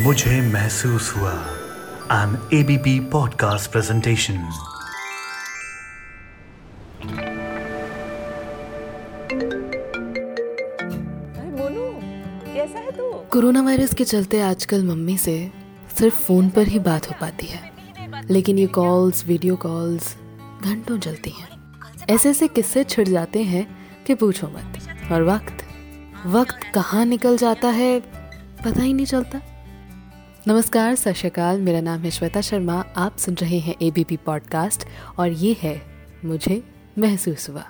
मुझे महसूस हुआ। An ABP podcast presentation Monu कैसा है तू? कोरोना वायरस के चलते आजकल मम्मी से सिर्फ़ फ़ोन पर ही बात हो पाती है। लेकिन ये कॉल्स वीडियो कॉल्स घंटों चलती हैं। ऐसे ऐसे किस्से छिड़ जाते हैं कि पूछो मत। और वक्त वक्त कहाँ निकल जाता है पता ही नहीं चलता। नमस्कार, सत मेरा नाम है श्वेता शर्मा। आप सुन रहे हैं एबीपी पॉडकास्ट और ये है मुझे महसूस हुआ।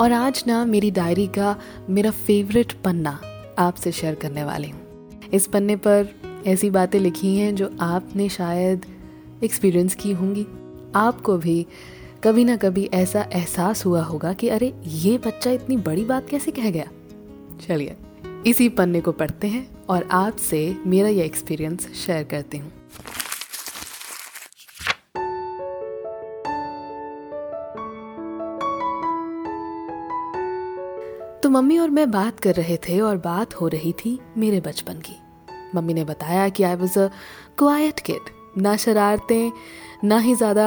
और आज ना मेरी डायरी का मेरा फेवरेट पन्ना आपसे शेयर करने वाली हूँ। इस पन्ने पर ऐसी बातें लिखी हैं जो आपने शायद एक्सपीरियंस की होंगी। आपको भी कभी ना कभी ऐसा एहसास हुआ होगा कि अरे, ये बच्चा इतनी बड़ी बात कैसे कह गया? चलिए। इसी पन्ने को पढ़ते हैं और आपसे मेरा यह एक्सपीरियंस शेयर करती हूँ। तो मम्मी और मैं बात कर रहे थे और बात हो रही थी मेरे बचपन की। मम्मी ने बताया कि I was a quiet kid ना शरारतें, ना ही ज़्यादा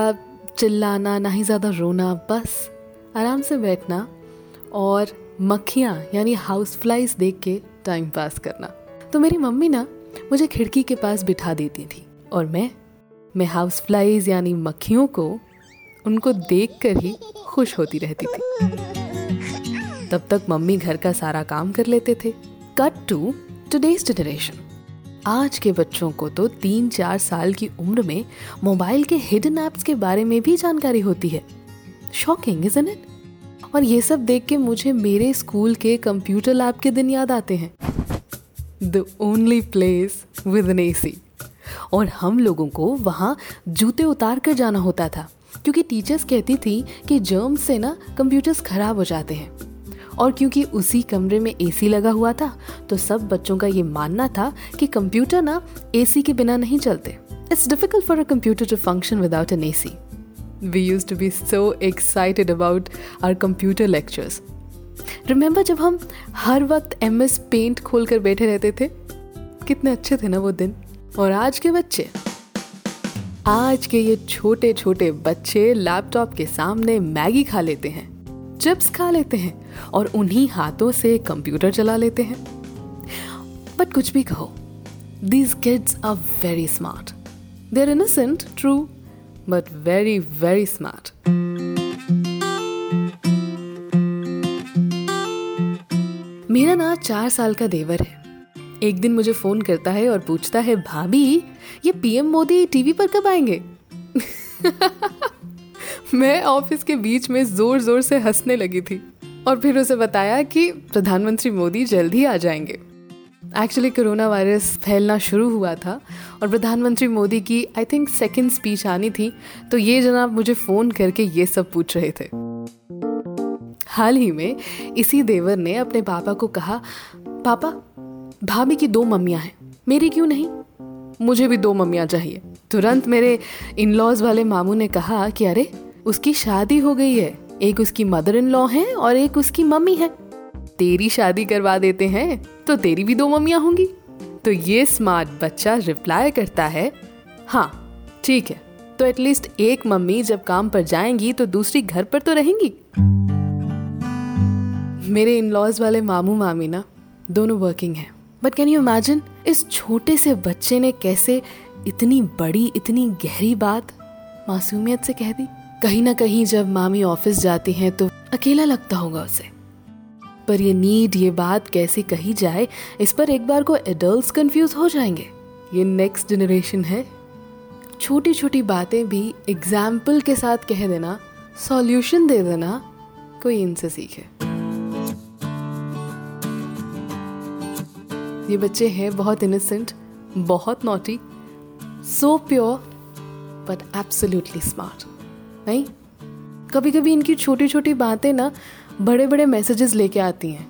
चिल्लाना, ना ही ज़्यादा रोना, बस आराम से बैठना और मक्खियाँ, यानी हाउस फ्लाइज देख के टाइम पास करना। तो मेरी मम्मी ना मुझे खिड़की के पास बिठा देती थी और मैं मैं हाउस फ्लाइज यानी मक्खियों को, उनको देख कर ही खुश होती रहती थी। तब तक मम्मी घर का सारा काम कर लेते थे। कट टू टुडेज जनरेशन आज के बच्चों को तो तीन चार साल की उम्र में मोबाइल के हिडन ऐप्स के बारे में भी जानकारी होती है। शॉकिंग इज़ इट और ये सब देख के मुझे मेरे स्कूल के कंप्यूटर लैब के दिन याद आते हैं। The only place with an AC और हम लोगों को वहाँ जूते उतार कर जाना होता था, क्योंकि टीचर्स कहती थी कि जर्म से ना कंप्यूटर्स खराब हो जाते हैं। और क्योंकि उसी कमरे में एसी लगा हुआ था तो सब बच्चों का ये मानना था कि कंप्यूटर ना एसी के बिना नहीं चलते। It's difficult for a computer to function without an AC we use to be so excited about our computer lectures remember जब हम हर वक्त एम एस पेंट खोल कर बैठे रहते थे? कितने अच्छे थे ना वो दिन। और आज के बच्चे? आज के ये छोटे छोटे बच्चे लैपटॉप के सामने मैगी खा लेते हैं चिप्स खा लेते हैं और उन्हीं हाथों से कंप्यूटर चला लेते हैं। बट कुछ भी कहो these kids are very smart they are innocent true but very very smart मेरा ना चार साल का देवर है। एक दिन मुझे फ़ोन करता है और पूछता है, भाभी, ये पीएम मोदी टीवी पर कब आएँगे? मैं ऑफ़िस के बीच में ज़ोर ज़ोर से हंसने लगी थी और फिर उसे बताया कि प्रधानमंत्री मोदी जल्द ही आ जाएँगे। एक्चुअली कोरोना वायरस फैलना शुरू हुआ था और प्रधानमंत्री मोदी की आई थिंक सेकेंड स्पीच आनी थी। तो ये जनाब मुझे फ़ोन करके ये सब पूछ रहे थे। हाल ही में इसी देवर ने अपने पापा को कहा, पापा, भाभी की दो मम्मियाँ हैं। मेरी क्यों नहीं? मुझे भी दो मम्मियाँ चाहिए। तुरंत मेरे इन लॉज वाले मामू ने कहा कि, अरे, उसकी शादी हो गई है। एक उसकी मदर इन लॉ है और एक उसकी मम्मी है। तेरी शादी करवा देते हैं तो तेरी भी दो मम्मियाँ होंगी। तो ये स्मार्ट बच्चा रिप्लाई करता है हाँ ठीक है तो एटलीस्ट एक मम्मी जब काम पर जाएँगी तो दूसरी घर पर तो रहेंगी? मेरे इन लॉज वाले मामू मामी ना, दोनों वर्किंग हैं। बट कैन यू इमेजिन इस छोटे से बच्चे ने कैसे इतनी बड़ी, इतनी गहरी बात मासूमियत से कह दी? कहीं ना कहीं जब मामी ऑफ़िस जाती हैं तो अकेला लगता होगा उसे। पर ये नीड ये बात कैसे कही जाए, इस पर एक बार को एडल्ट कंफ्यूज हो जाएँगे। ये नेक्स्ट जनरेशन है। छोटी छोटी बातें भी एग्ज़ाम्पल के साथ कह देना सॉल्यूशन दे देना, कोई इनसे सीखे। ये बच्चे हैं, बहुत इनोसेंट बहुत naughty so pure but absolutely smart नहीं? कभी कभी इनकी छोटी छोटी बातें ना बड़े बड़े मैसेजेस लेके आती हैं।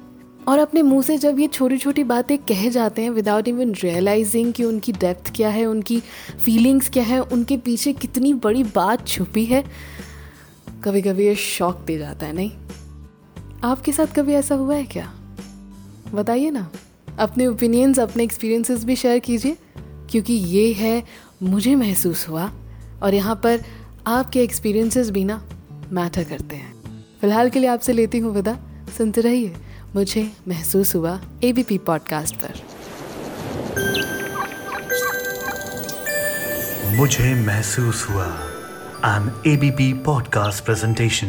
और अपने मुँह से जब ये छोटी छोटी बातें कह जाते हैं विदाउट इवन रियलाइजिंग कि उनकी डेप्थ क्या है, उनकी फीलिंग्स क्या है, उनके पीछे कितनी बड़ी बात छुपी है कभी कभी ये शौक दे जाता है, नहीं? आपके साथ कभी ऐसा हुआ है क्या? बताइए ना। अपने ओपिनियंस अपने एक्सपीरियंसेस भी शेयर कीजिए, क्योंकि ये है, मुझे महसूस हुआ, और यहाँ पर आपके एक्सपीरियंसेस भी ना मैटर करते हैं। फ़िलहाल के लिए आपसे लेती हूँ विदा। सुनते रहिए, मुझे महसूस हुआ एबीपी पॉडकास्ट पर। मुझे महसूस हुआ एन एबीपी पॉडकास्ट प्रेजेंटेशन